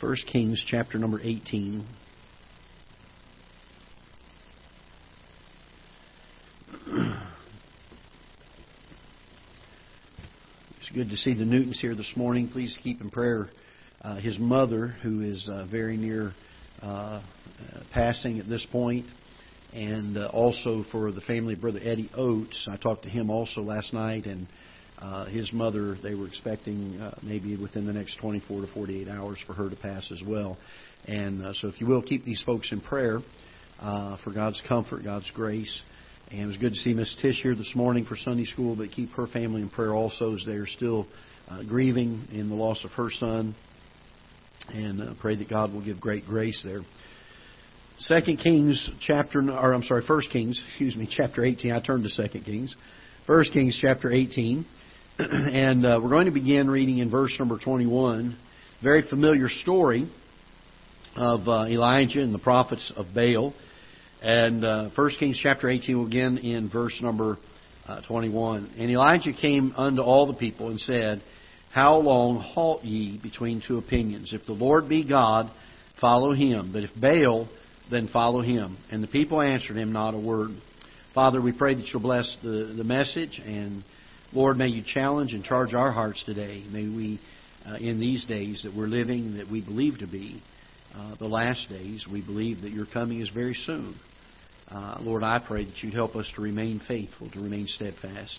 1 Kings chapter number 18. It's good to see the Newtons here this morning. Please keep in prayer uh, his mother, who is uh, very near uh, passing at this point, and uh, also for the family of Brother Eddie Oates. I talked to him also last night, and uh, his mother, they were expecting uh, maybe within the next 24 to 48 hours for her to pass as well. And uh, so, if you will, keep these folks in prayer uh, for God's comfort, God's grace. And it was good to see Miss Tish here this morning for Sunday school, but keep her family in prayer also as they are still uh, grieving in the loss of her son. And uh, pray that God will give great grace there. Second Kings chapter, or I'm sorry, First Kings, excuse me, chapter 18. I turned to Second Kings. First Kings chapter 18. and uh, we're going to begin reading in verse number 21. Very familiar story of uh, Elijah and the prophets of Baal. And uh, 1 Kings chapter 18 will begin in verse number uh, 21. And Elijah came unto all the people and said, How long halt ye between two opinions? If the Lord be God, follow him. But if Baal, then follow him. And the people answered him not a word. Father, we pray that you'll bless the, the message and Lord, may you challenge and charge our hearts today. May we, uh, in these days that we're living, that we believe to be uh, the last days, we believe that your coming is very soon. Uh, Lord, I pray that you'd help us to remain faithful, to remain steadfast.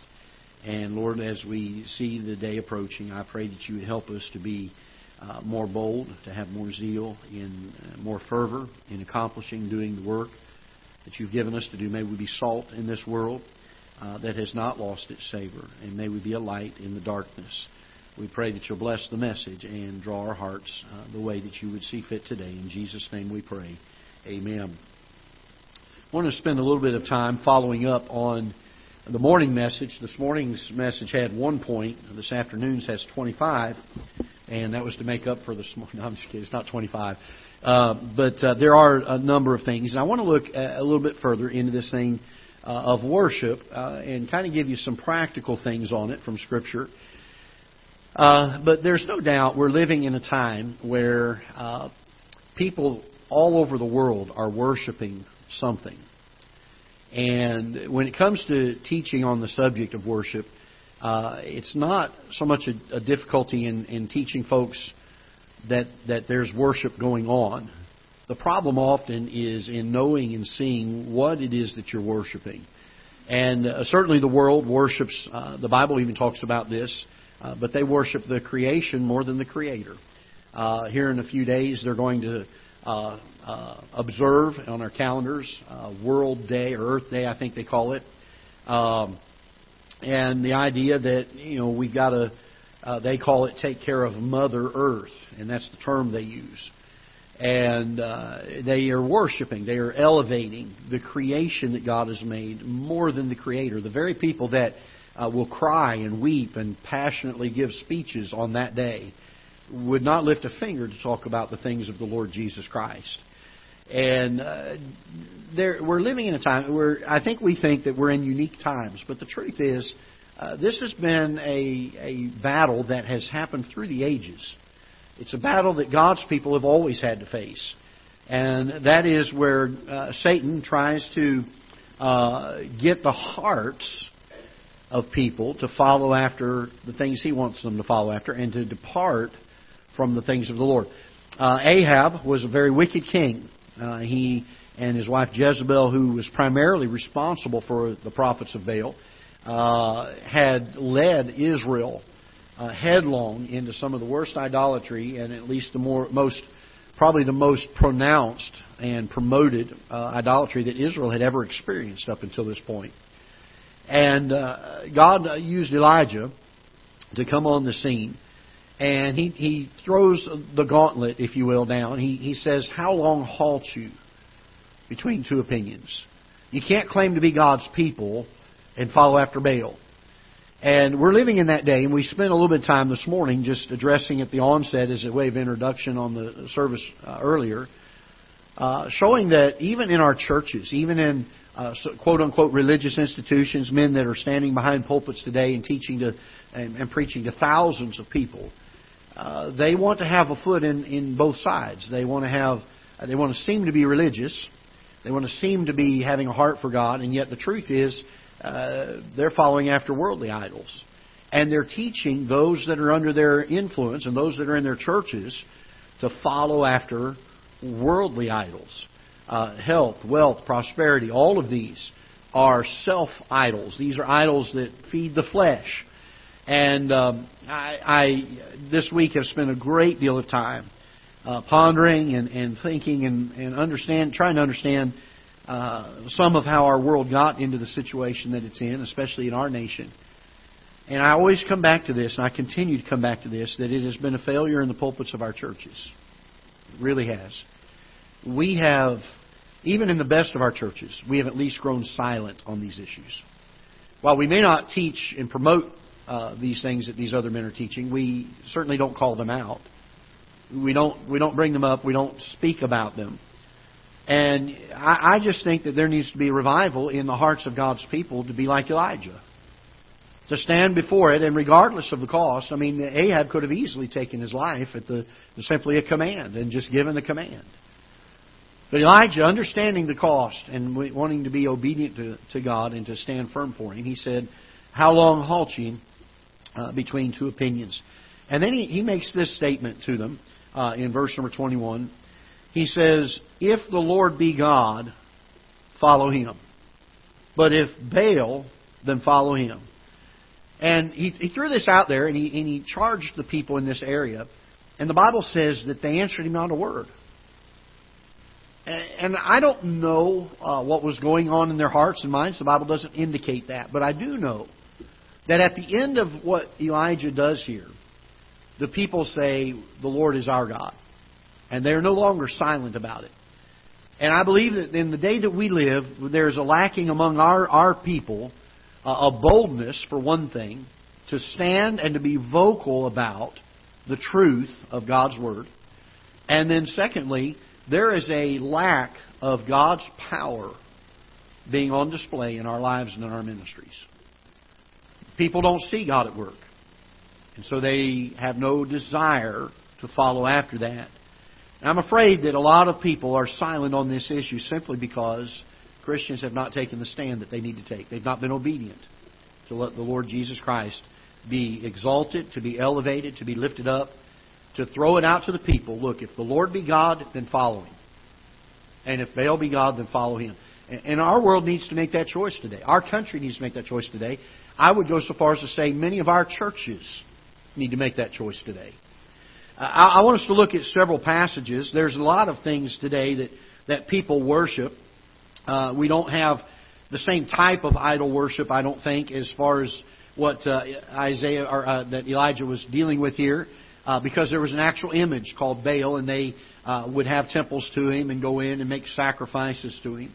And Lord, as we see the day approaching, I pray that you would help us to be uh, more bold, to have more zeal, in uh, more fervor in accomplishing, doing the work that you've given us to do. May we be salt in this world uh, that has not lost its savor, and may we be a light in the darkness. We pray that you'll bless the message and draw our hearts uh, the way that you would see fit today. In Jesus' name we pray. Amen. I want to spend a little bit of time following up on the morning message. This morning's message had one point. This afternoon's has 25, and that was to make up for morning. No, I'm just kidding. It's not 25. Uh, but uh, there are a number of things. And I want to look a little bit further into this thing uh, of worship uh, and kind of give you some practical things on it from Scripture. Uh, but there's no doubt we're living in a time where uh, people all over the world are worshiping something. And when it comes to teaching on the subject of worship, uh, it's not so much a, a difficulty in, in teaching folks that, that there's worship going on. The problem often is in knowing and seeing what it is that you're worshiping. And uh, certainly the world worships, uh, the Bible even talks about this, uh, but they worship the creation more than the Creator. Uh, here in a few days, they're going to uh, uh, observe on our calendars World Day or Earth Day, I think they call it. Um, and the idea that, you know, we've got to, they call it take care of Mother Earth, and that's the term they use and uh, they are worshiping, they are elevating the creation that God has made more than the Creator. The very people that uh, will cry and weep and passionately give speeches on that day would not lift a finger to talk about the things of the Lord Jesus Christ. And uh, there, we're living in a time where I think we think that we're in unique times, but the truth is, uh, this has been a, a battle that has happened through the ages. It's a battle that God's people have always had to face. And that is where uh, Satan tries to uh, get the hearts of people to follow after the things he wants them to follow after and to depart from the things of the Lord. Uh, Ahab was a very wicked king. Uh, he and his wife Jezebel, who was primarily responsible for the prophets of Baal, uh, had led Israel uh, headlong into some of the worst idolatry and at least the more most probably the most pronounced and promoted uh, idolatry that Israel had ever experienced up until this point. And uh, God used Elijah to come on the scene. And he, he throws the gauntlet, if you will, down. He, he says, How long halt you between two opinions? You can't claim to be God's people and follow after Baal. And we're living in that day, and we spent a little bit of time this morning just addressing at the onset as a way of introduction on the service uh, earlier, uh, showing that even in our churches, even in uh, quote unquote religious institutions, men that are standing behind pulpits today and teaching to and, and preaching to thousands of people, uh, uh, they want to have a foot in, in both sides. They want to have, they want to seem to be religious. They want to seem to be having a heart for God, and yet the truth is, uh, they're following after worldly idols. And they're teaching those that are under their influence and those that are in their churches to follow after worldly idols. Uh, health, wealth, prosperity, all of these are self idols. These are idols that feed the flesh. And um, I, I, this week, have spent a great deal of time uh, pondering and, and thinking and, and understand, trying to understand uh, some of how our world got into the situation that it's in, especially in our nation. And I always come back to this, and I continue to come back to this, that it has been a failure in the pulpits of our churches. It really has. We have, even in the best of our churches, we have at least grown silent on these issues. While we may not teach and promote uh, these things that these other men are teaching, we certainly don't call them out. We don't we don't bring them up. We don't speak about them. And I, I just think that there needs to be revival in the hearts of God's people to be like Elijah. To stand before it, and regardless of the cost, I mean, Ahab could have easily taken his life at the simply a command and just given the command. But Elijah, understanding the cost and wanting to be obedient to, to God and to stand firm for Him, he said, "How long halt ye uh, between two opinions?" And then he, he makes this statement to them uh, in verse number 21. He says, If the Lord be God, follow him. But if Baal, then follow him. And he, he threw this out there and he, and he charged the people in this area. And the Bible says that they answered him not a word. And I don't know uh, what was going on in their hearts and minds. The Bible doesn't indicate that. But I do know that at the end of what Elijah does here, the people say, The Lord is our God. And they're no longer silent about it. And I believe that in the day that we live, there's a lacking among our, our people uh, a boldness, for one thing, to stand and to be vocal about the truth of God's Word. And then, secondly, there is a lack of God's power being on display in our lives and in our ministries. People don't see God at work. And so they have no desire to follow after that. And I'm afraid that a lot of people are silent on this issue simply because Christians have not taken the stand that they need to take. They've not been obedient to let the Lord Jesus Christ be exalted, to be elevated, to be lifted up, to throw it out to the people. Look, if the Lord be God, then follow Him. And if Baal be God, then follow Him. And our world needs to make that choice today. Our country needs to make that choice today. I would go so far as to say many of our churches need to make that choice today. I, I want us to look at several passages. There's a lot of things today that, that people worship. Uh, we don't have the same type of idol worship, I don't think, as far as what uh, Isaiah or uh, that Elijah was dealing with here, uh, because there was an actual image called Baal, and they uh, would have temples to him and go in and make sacrifices to him.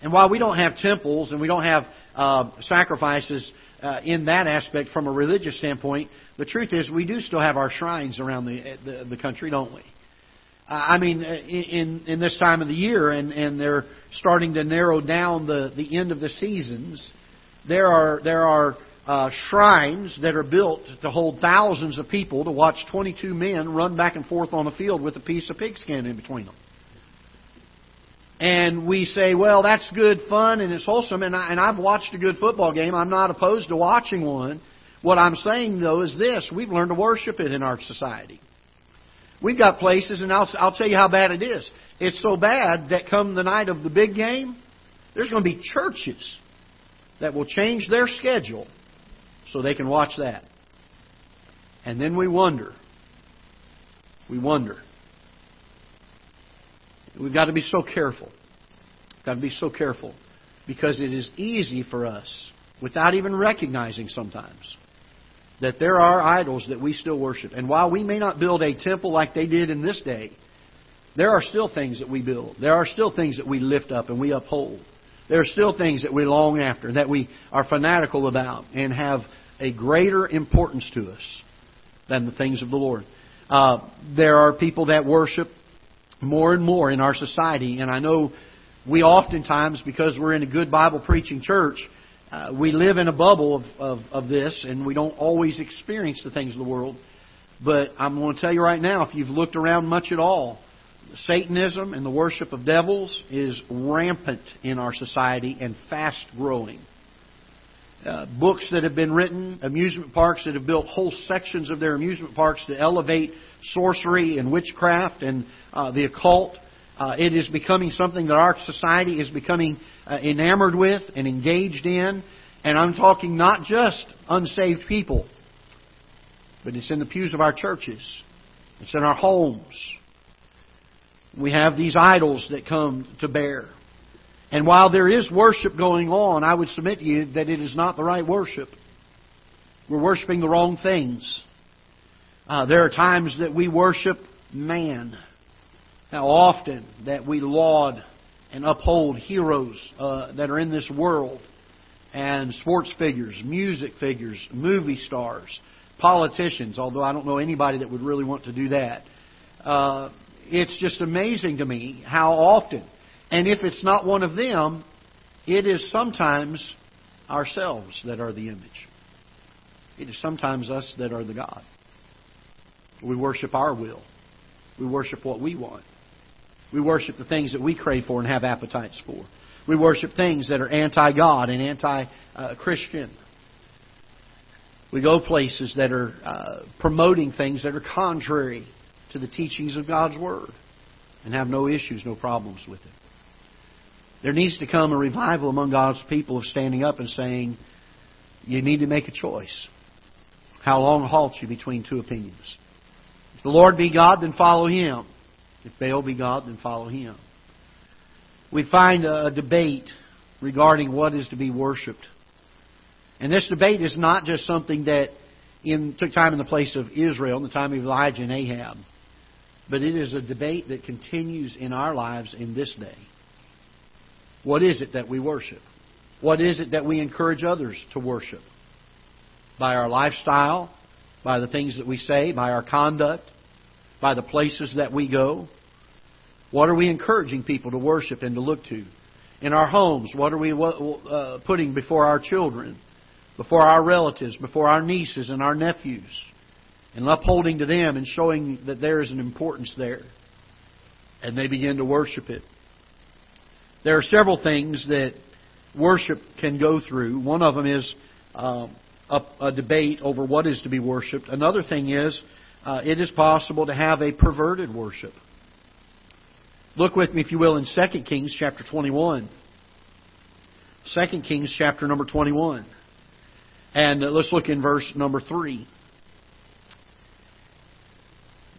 And while we don't have temples and we don't have uh, sacrifices uh, in that aspect from a religious standpoint, the truth is we do still have our shrines around the the, the country, don't we? I mean, in in this time of the year, and and they're starting to narrow down the the end of the seasons. There are there are uh, shrines that are built to hold thousands of people to watch 22 men run back and forth on a field with a piece of pigskin in between them. And we say, well, that's good fun and it's wholesome, and, I, and I've watched a good football game. I'm not opposed to watching one. What I'm saying, though, is this we've learned to worship it in our society. We've got places, and I'll, I'll tell you how bad it is. It's so bad that come the night of the big game, there's going to be churches that will change their schedule so they can watch that. And then we wonder. We wonder We've got to be so careful. We've got to be so careful because it is easy for us, without even recognizing sometimes, that there are idols that we still worship. And while we may not build a temple like they did in this day, there are still things that we build. There are still things that we lift up and we uphold. There are still things that we long after, that we are fanatical about, and have a greater importance to us than the things of the Lord. Uh, there are people that worship more and more in our society. And I know we oftentimes, because we're in a good Bible preaching church, uh, we live in a bubble of, of, of this and we don't always experience the things of the world. But I'm going to tell you right now, if you've looked around much at all, Satanism and the worship of devils is rampant in our society and fast growing. Uh, books that have been written, amusement parks that have built whole sections of their amusement parks to elevate sorcery and witchcraft and uh, the occult. Uh, it is becoming something that our society is becoming uh, enamored with and engaged in. And I'm talking not just unsaved people, but it's in the pews of our churches. It's in our homes. We have these idols that come to bear. And while there is worship going on, I would submit to you that it is not the right worship. We're worshiping the wrong things. Uh, there are times that we worship man. How often that we laud and uphold heroes uh, that are in this world and sports figures, music figures, movie stars, politicians, although I don't know anybody that would really want to do that. Uh, it's just amazing to me how often, and if it's not one of them, it is sometimes ourselves that are the image. It is sometimes us that are the God. We worship our will. We worship what we want. We worship the things that we crave for and have appetites for. We worship things that are anti God and anti Christian. We go places that are uh, promoting things that are contrary to the teachings of God's Word and have no issues, no problems with it. There needs to come a revival among God's people of standing up and saying, you need to make a choice. How long halts you between two opinions? If the Lord be God, then follow Him. If Baal be God, then follow Him. We find a debate regarding what is to be worshipped and this debate is not just something that in, took time in the place of Israel in the time of Elijah and Ahab, but it is a debate that continues in our lives in this day. What is it that we worship? What is it that we encourage others to worship? By our lifestyle, by the things that we say, by our conduct, by the places that we go. What are we encouraging people to worship and to look to? In our homes, what are we uh, putting before our children? before our relatives, before our nieces and our nephews, and upholding to them and showing that there is an importance there. And they begin to worship it. There are several things that worship can go through. One of them is um, a, a, debate over what is to be worshipped. Another thing is uh, it is possible to have a perverted worship. Look with me, if you will, in 2 Kings chapter 21. 2 Kings chapter number 21. And uh, let's look in verse number 3.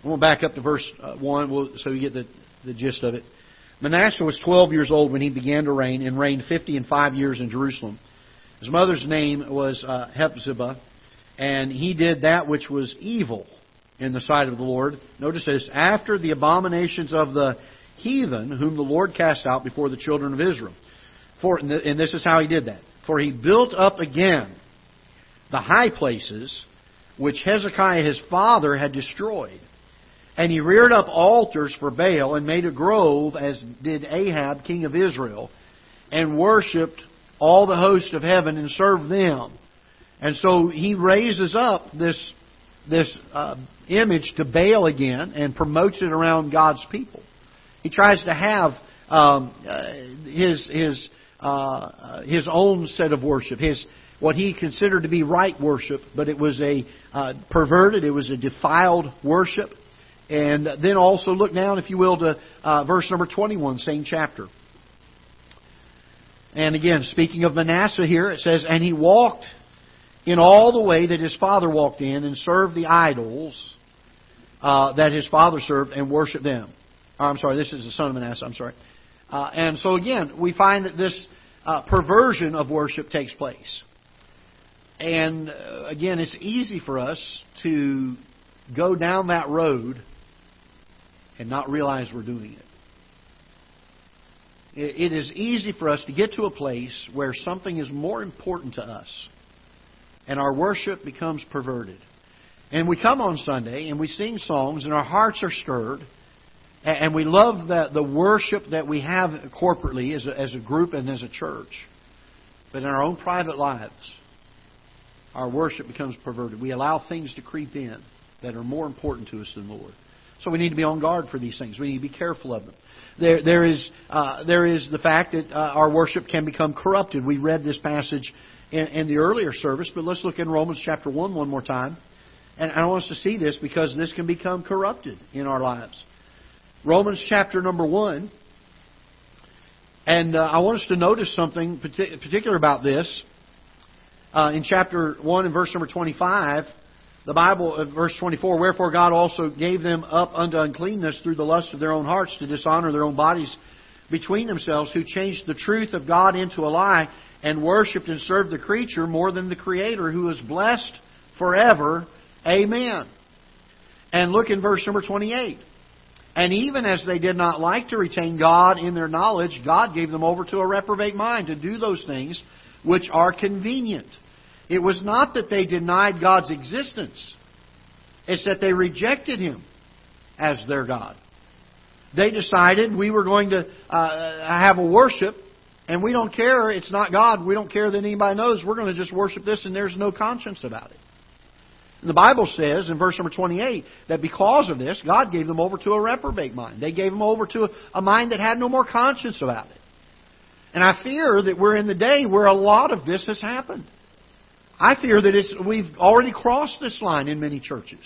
We'll back up to verse uh, 1 so you get the, the gist of it. Manasseh was 12 years old when he began to reign and reigned 50 and 5 years in Jerusalem. His mother's name was uh, Hephzibah, and he did that which was evil in the sight of the Lord. Notice this after the abominations of the heathen, whom the Lord cast out before the children of Israel. For, and this is how he did that. For he built up again the high places which Hezekiah his father had destroyed. And he reared up altars for Baal and made a grove, as did Ahab, king of Israel, and worshipped all the host of heaven and served them. And so he raises up this, this uh, image to Baal again and promotes it around God's people. He tries to have um, uh, his, his, uh, his own set of worship, his, what he considered to be right worship, but it was a uh, perverted, it was a defiled worship. And then also look down, if you will, to uh, verse number 21, same chapter. And again, speaking of Manasseh here, it says, And he walked in all the way that his father walked in and served the idols uh, that his father served and worshiped them. Oh, I'm sorry, this is the son of Manasseh, I'm sorry. Uh, and so again, we find that this uh, perversion of worship takes place. And uh, again, it's easy for us to go down that road and not realize we're doing it. It is easy for us to get to a place where something is more important to us and our worship becomes perverted. And we come on Sunday and we sing songs and our hearts are stirred and we love the, the worship that we have corporately as a, as a group and as a church. But in our own private lives, our worship becomes perverted. We allow things to creep in that are more important to us than the Lord. So we need to be on guard for these things. We need to be careful of them. There, there is uh, there is the fact that uh, our worship can become corrupted. We read this passage in, in the earlier service, but let's look in Romans chapter one one more time. And I want us to see this because this can become corrupted in our lives. Romans chapter number 1. And uh, I want us to notice something particular about this. Uh, in chapter 1 and verse number 25, the Bible, uh, verse 24, Wherefore God also gave them up unto uncleanness through the lust of their own hearts to dishonor their own bodies between themselves, who changed the truth of God into a lie and worshipped and served the creature more than the Creator, who is blessed forever. Amen. And look in verse number 28. And even as they did not like to retain God in their knowledge, God gave them over to a reprobate mind to do those things which are convenient. It was not that they denied God's existence, it's that they rejected Him as their God. They decided we were going to uh, have a worship, and we don't care, it's not God, we don't care that anybody knows, we're going to just worship this, and there's no conscience about it. And the Bible says in verse number 28 that because of this, God gave them over to a reprobate mind. They gave them over to a mind that had no more conscience about it. And I fear that we're in the day where a lot of this has happened. I fear that we've already crossed this line in many churches.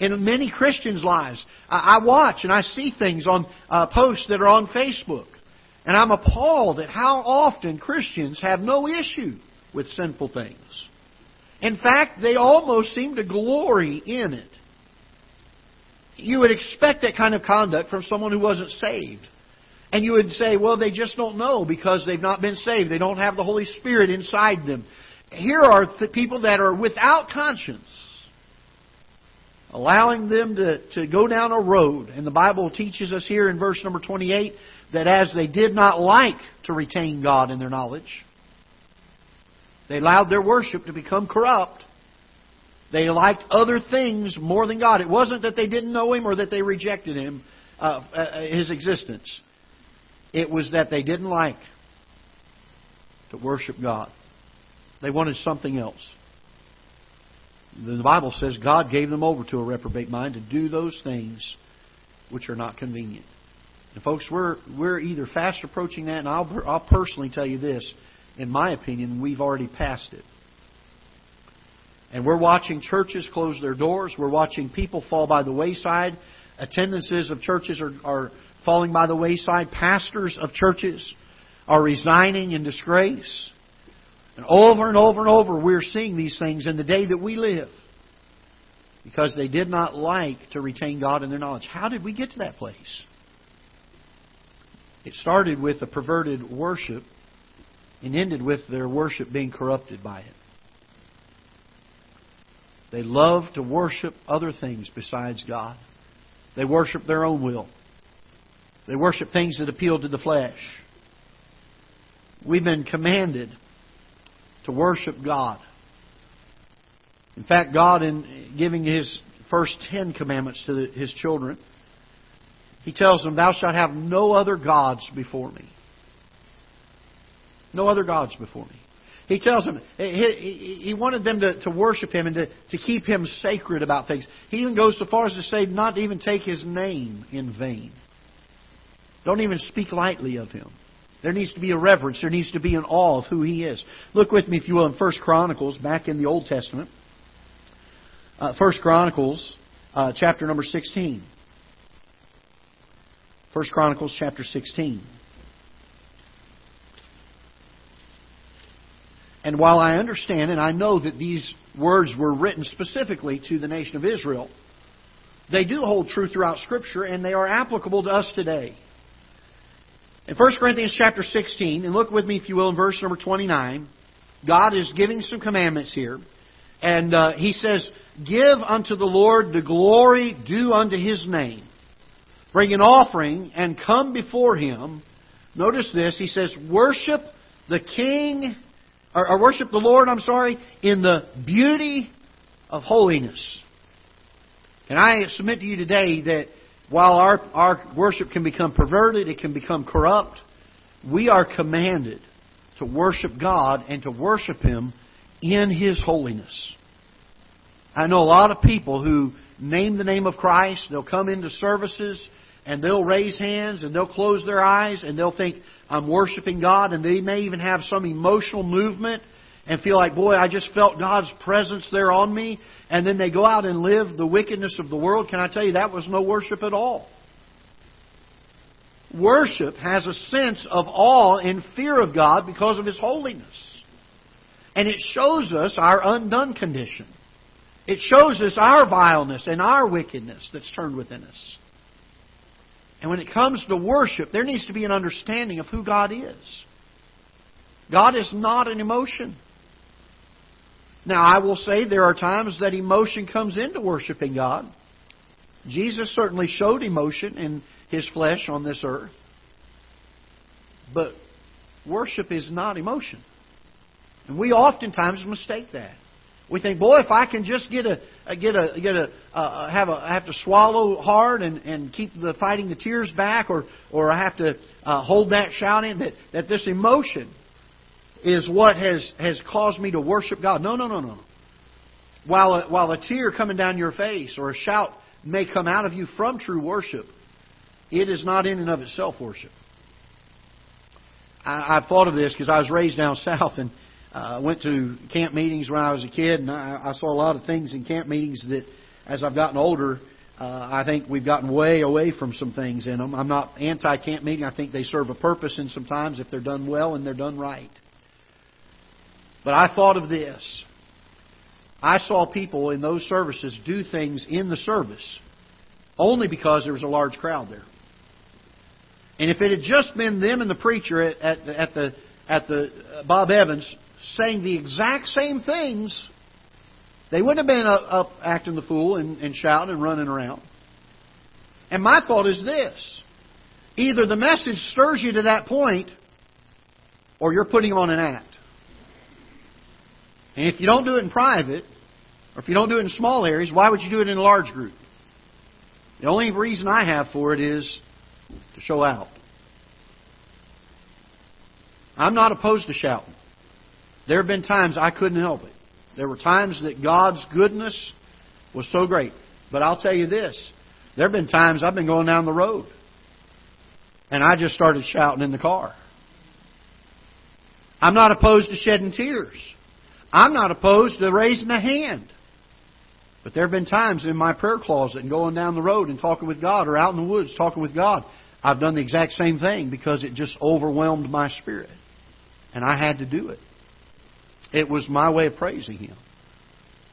In many Christians' lives. I, I watch and I see things on uh, posts that are on Facebook. And I'm appalled at how often Christians have no issue with sinful things. In fact, they almost seem to glory in it. You would expect that kind of conduct from someone who wasn't saved. And you would say, well, they just don't know because they've not been saved. They don't have the Holy Spirit inside them. Here are the people that are without conscience, allowing them to, to go down a road. And the Bible teaches us here in verse number 28 that as they did not like to retain God in their knowledge, they allowed their worship to become corrupt. They liked other things more than God. It wasn't that they didn't know Him or that they rejected Him, uh, uh, His existence. It was that they didn't like to worship God. They wanted something else. The Bible says God gave them over to a reprobate mind to do those things which are not convenient. And folks, we're we're either fast approaching that, and I'll I'll personally tell you this: in my opinion, we've already passed it. And we're watching churches close their doors. We're watching people fall by the wayside. Attendances of churches are, are falling by the wayside. Pastors of churches are resigning in disgrace. And over and over and over, we're seeing these things in the day that we live because they did not like to retain God in their knowledge. How did we get to that place? It started with a perverted worship and ended with their worship being corrupted by it. They love to worship other things besides God. They worship their own will. They worship things that appeal to the flesh. We've been commanded to worship God. In fact, God, in giving His first ten commandments to His children, He tells them, Thou shalt have no other gods before me. No other gods before me. He tells them, he, wanted them to, worship him and to, to keep him sacred about things. He even goes so far as to say not even take his name in vain. Don't even speak lightly of him. There needs to be a reverence. There needs to be an awe of who he is. Look with me, if you will, in First Chronicles, back in the Old Testament. Uh, First Chronicles, uh, chapter number 16. First Chronicles, chapter 16. And while I understand and I know that these words were written specifically to the nation of Israel, they do hold true throughout Scripture and they are applicable to us today. In 1 Corinthians chapter 16, and look with me if you will in verse number 29, God is giving some commandments here. And uh, he says, Give unto the Lord the glory due unto his name. Bring an offering and come before him. Notice this. He says, Worship the King or, or worship the Lord, I'm sorry, in the beauty of holiness. And I submit to you today that while our, our worship can become perverted, it can become corrupt, we are commanded to worship God and to worship Him in His holiness. I know a lot of people who name the name of Christ. They'll come into services and they'll raise hands and they'll close their eyes and they'll think, I'm worshiping God. And they may even have some emotional movement and feel like, boy, I just felt God's presence there on me. And then they go out and live the wickedness of the world. Can I tell you, that was no worship at all. Worship has a sense of awe and fear of God because of His holiness. And it shows us our undone condition. It shows us our vileness and our wickedness that's turned within us. And when it comes to worship, there needs to be an understanding of who God is. God is not an emotion. Now, I will say there are times that emotion comes into worshiping God. Jesus certainly showed emotion in his flesh on this earth. But worship is not emotion. And we oftentimes mistake that. We think, boy, if I can just get a get a get a uh, have a have to swallow hard and and keep the fighting the tears back, or or I have to uh, hold that shouting that that this emotion is what has has caused me to worship God. No, no, no, no. While a, while a tear coming down your face or a shout may come out of you from true worship, it is not in and of itself worship. I, I've thought of this because I was raised down south and uh, went to camp meetings when I was a kid, and I, I saw a lot of things in camp meetings that, as I've gotten older, uh, I think we've gotten way away from some things in them. I'm not anti-camp meeting. I think they serve a purpose, and sometimes if they're done well and they're done right. But I thought of this. I saw people in those services do things in the service only because there was a large crowd there. And if it had just been them and the preacher at, at, the, at the at the uh, Bob Evans saying the exact same things, they wouldn't have been up, up acting the fool and, and shouting and running around. And my thought is this either the message stirs you to that point, or you're putting on an act. And if you don't do it in private, or if you don't do it in small areas, why would you do it in a large group? The only reason I have for it is to show out. I'm not opposed to shouting. There have been times I couldn't help it. There were times that God's goodness was so great. But I'll tell you this there have been times I've been going down the road and I just started shouting in the car. I'm not opposed to shedding tears. I'm not opposed to raising a hand. But there have been times in my prayer closet and going down the road and talking with God or out in the woods talking with God. I've done the exact same thing because it just overwhelmed my spirit. And I had to do it. It was my way of praising Him.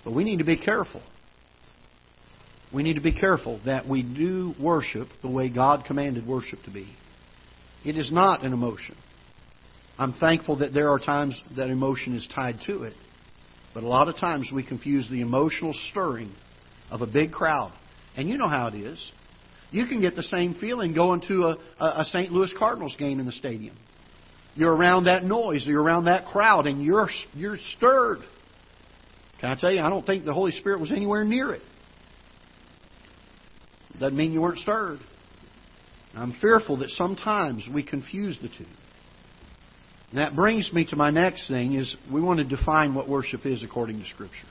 But we need to be careful. We need to be careful that we do worship the way God commanded worship to be. It is not an emotion. I'm thankful that there are times that emotion is tied to it. But a lot of times we confuse the emotional stirring of a big crowd. And you know how it is. You can get the same feeling going to a, a St. Louis Cardinals game in the stadium. You're around that noise, you're around that crowd, and you're, you're stirred. Can I tell you, I don't think the Holy Spirit was anywhere near it. Doesn't mean you weren't stirred. I'm fearful that sometimes we confuse the two. And that brings me to my next thing is we want to define what worship is according to Scripture.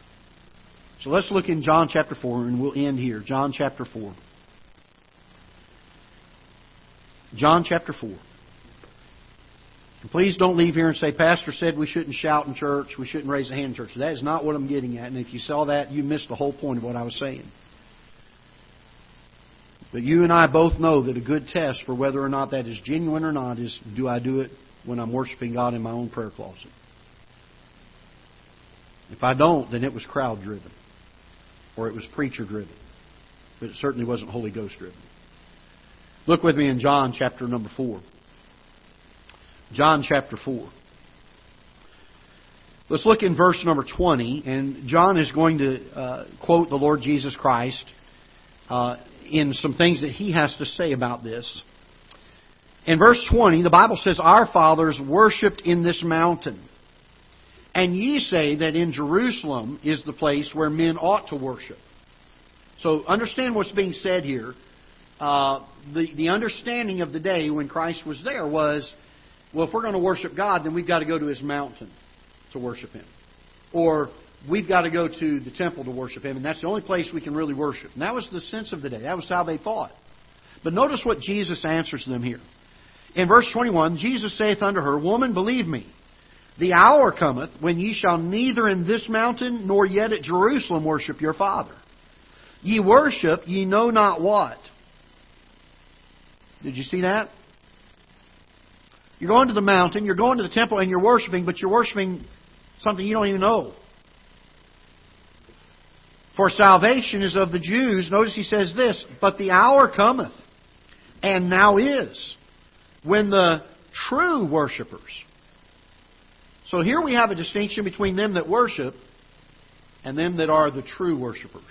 So let's look in John chapter 4 and we'll end here. John chapter 4. John chapter 4. And please don't leave here and say, Pastor said we shouldn't shout in church, we shouldn't raise a hand in church. That is not what I'm getting at. And if you saw that, you missed the whole point of what I was saying. But you and I both know that a good test for whether or not that is genuine or not is do I do it when I'm worshiping God in my own prayer closet? If I don't, then it was crowd driven. Or it was preacher driven. But it certainly wasn't Holy Ghost driven. Look with me in John chapter number 4. John chapter 4. Let's look in verse number 20, and John is going to uh, quote the Lord Jesus Christ uh, in some things that he has to say about this. In verse 20, the Bible says, Our fathers worshipped in this mountain. And ye say that in Jerusalem is the place where men ought to worship. So understand what's being said here. Uh, the, the understanding of the day when Christ was there was well, if we're going to worship God, then we've got to go to His mountain to worship Him. Or we've got to go to the temple to worship Him, and that's the only place we can really worship. And that was the sense of the day. That was how they thought. But notice what Jesus answers them here. In verse 21, Jesus saith unto her, Woman, believe me, the hour cometh when ye shall neither in this mountain nor yet at Jerusalem worship your Father. Ye worship ye know not what. Did you see that? You're going to the mountain, you're going to the temple, and you're worshiping, but you're worshiping something you don't even know. For salvation is of the Jews. Notice he says this, but the hour cometh, and now is, when the true worshippers. So here we have a distinction between them that worship and them that are the true worshippers.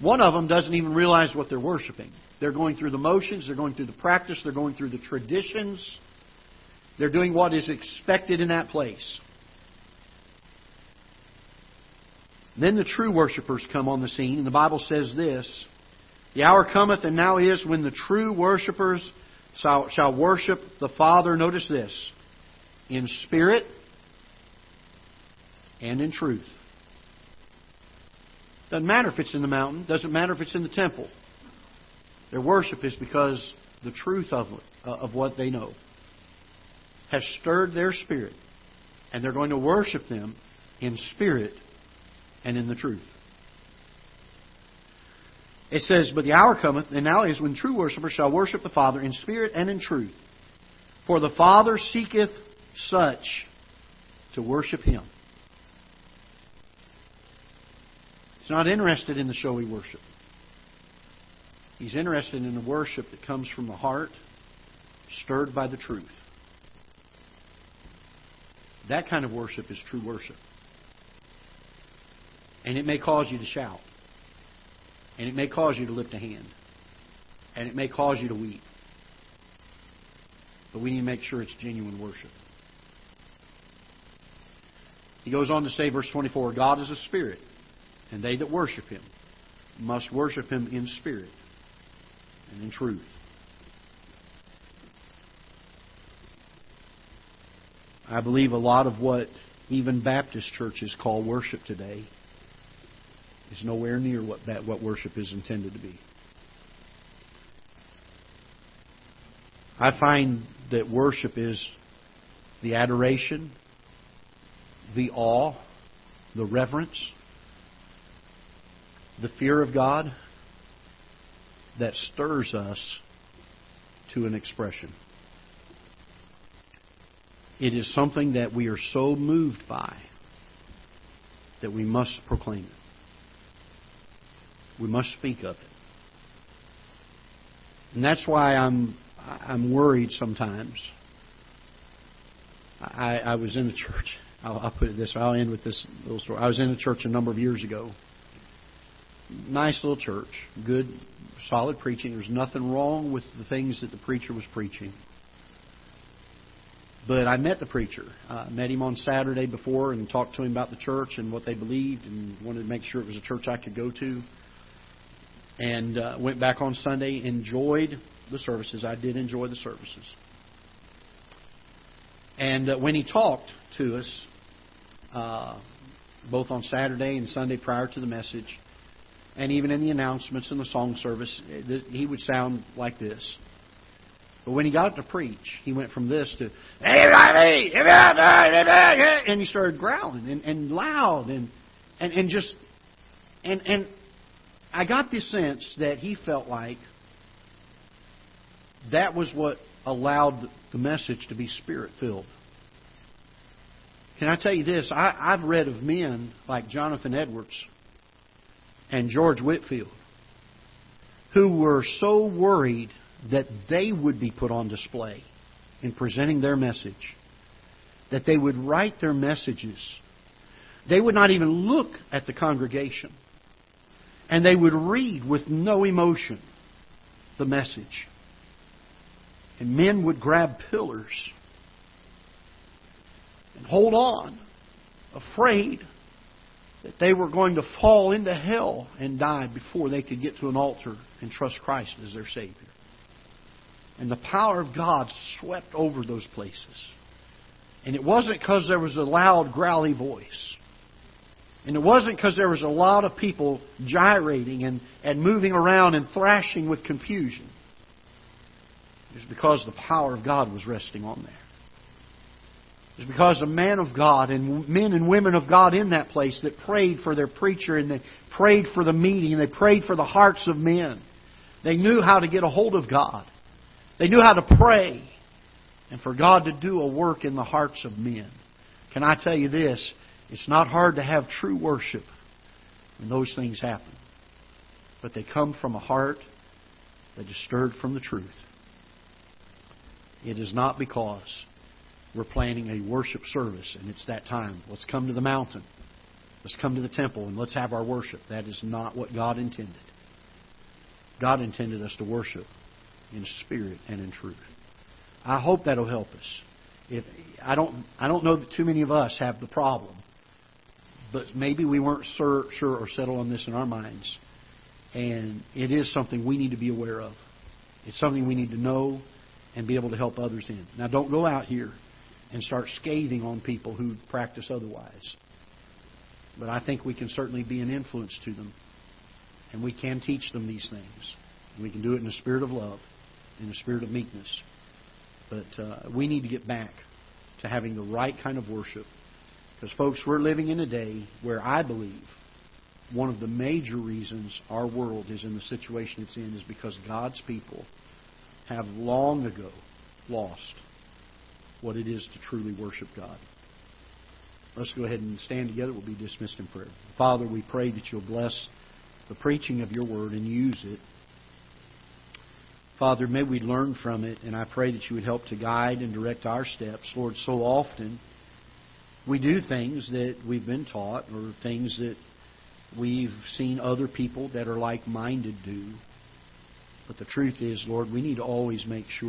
One of them doesn't even realize what they're worshiping. They're going through the motions, they're going through the practice, they're going through the traditions. They're doing what is expected in that place. Then the true worshippers come on the scene, and the Bible says this The hour cometh, and now is, when the true worshippers shall, shall worship the Father, notice this, in spirit and in truth. Doesn't matter if it's in the mountain, doesn't matter if it's in the temple. Their worship is because the truth of, uh, of what they know has stirred their spirit, and they're going to worship them in spirit and in the truth. It says, But the hour cometh, and now is when true worshippers shall worship the Father in spirit and in truth. For the Father seeketh such to worship Him. He's not interested in the showy worship. He's interested in the worship that comes from the heart, stirred by the truth. That kind of worship is true worship. And it may cause you to shout. And it may cause you to lift a hand. And it may cause you to weep. But we need to make sure it's genuine worship. He goes on to say, verse 24 God is a spirit, and they that worship him must worship him in spirit and in truth. I believe a lot of what even Baptist churches call worship today is nowhere near what that what worship is intended to be. I find that worship is the adoration, the awe, the reverence, the fear of God that stirs us to an expression. It is something that we are so moved by that we must proclaim it. We must speak of it. And that's why I'm I'm worried sometimes. I, I was in a church. I'll, I'll put it this. way. I'll end with this little story. I was in a church a number of years ago. Nice little church, good, solid preaching. There's nothing wrong with the things that the preacher was preaching. But I met the preacher. Uh, I met him on Saturday before and talked to him about the church and what they believed and wanted to make sure it was a church I could go to and uh, went back on Sunday, enjoyed the services. I did enjoy the services. And uh, when he talked to us, uh, both on Saturday and Sunday prior to the message, and even in the announcements in the song service, he would sound like this. But when he got to preach, he went from this to and he started growling and, and loud and, and and just and and I got the sense that he felt like that was what allowed the message to be spirit filled. Can I tell you this? I, I've read of men like Jonathan Edwards and George Whitefield who were so worried that they would be put on display in presenting their message that they would write their messages. They would not even look at the congregation and they would read with no emotion the message. And men would grab pillars and hold on, afraid that they were going to fall into hell and die before they could get to an altar and trust Christ as their Savior. And the power of God swept over those places. And it wasn't because there was a loud, growly voice. And it wasn't because there was a lot of people gyrating and, and moving around and thrashing with confusion. It was because the power of God was resting on there. It was because a man of God and men and women of God in that place that prayed for their preacher and they prayed for the meeting and they prayed for the hearts of men. They knew how to get a hold of God. They knew how to pray and for God to do a work in the hearts of men. Can I tell you this? It's not hard to have true worship when those things happen. But they come from a heart that is stirred from the truth. It is not because we're planning a worship service and it's that time. Let's come to the mountain. Let's come to the temple and let's have our worship. That is not what God intended. God intended us to worship in spirit and in truth. I hope that'll help us. If I don't, I don't know that too many of us have the problem, but maybe we weren't sure, sure or settled on this in our minds, and it is something we need to be aware of. It's something we need to know and be able to help others in. Now, don't go out here and start scathing on people who practice otherwise. But I think we can certainly be an influence to them, and we can teach them these things. We can do it in a spirit of love, in a spirit of meekness. But uh, we need to get back to having the right kind of worship. Because, folks, we're living in a day where I believe one of the major reasons our world is in the situation it's in is because God's people have long ago lost what it is to truly worship God. Let's go ahead and stand together. We'll be dismissed in prayer. Father, we pray that you'll bless the preaching of your word and use it Father, may we learn from it, and I pray that you would help to guide and direct our steps. Lord, so often we do things that we've been taught or things that we've seen other people that are like minded do. But the truth is, Lord, we need to always make sure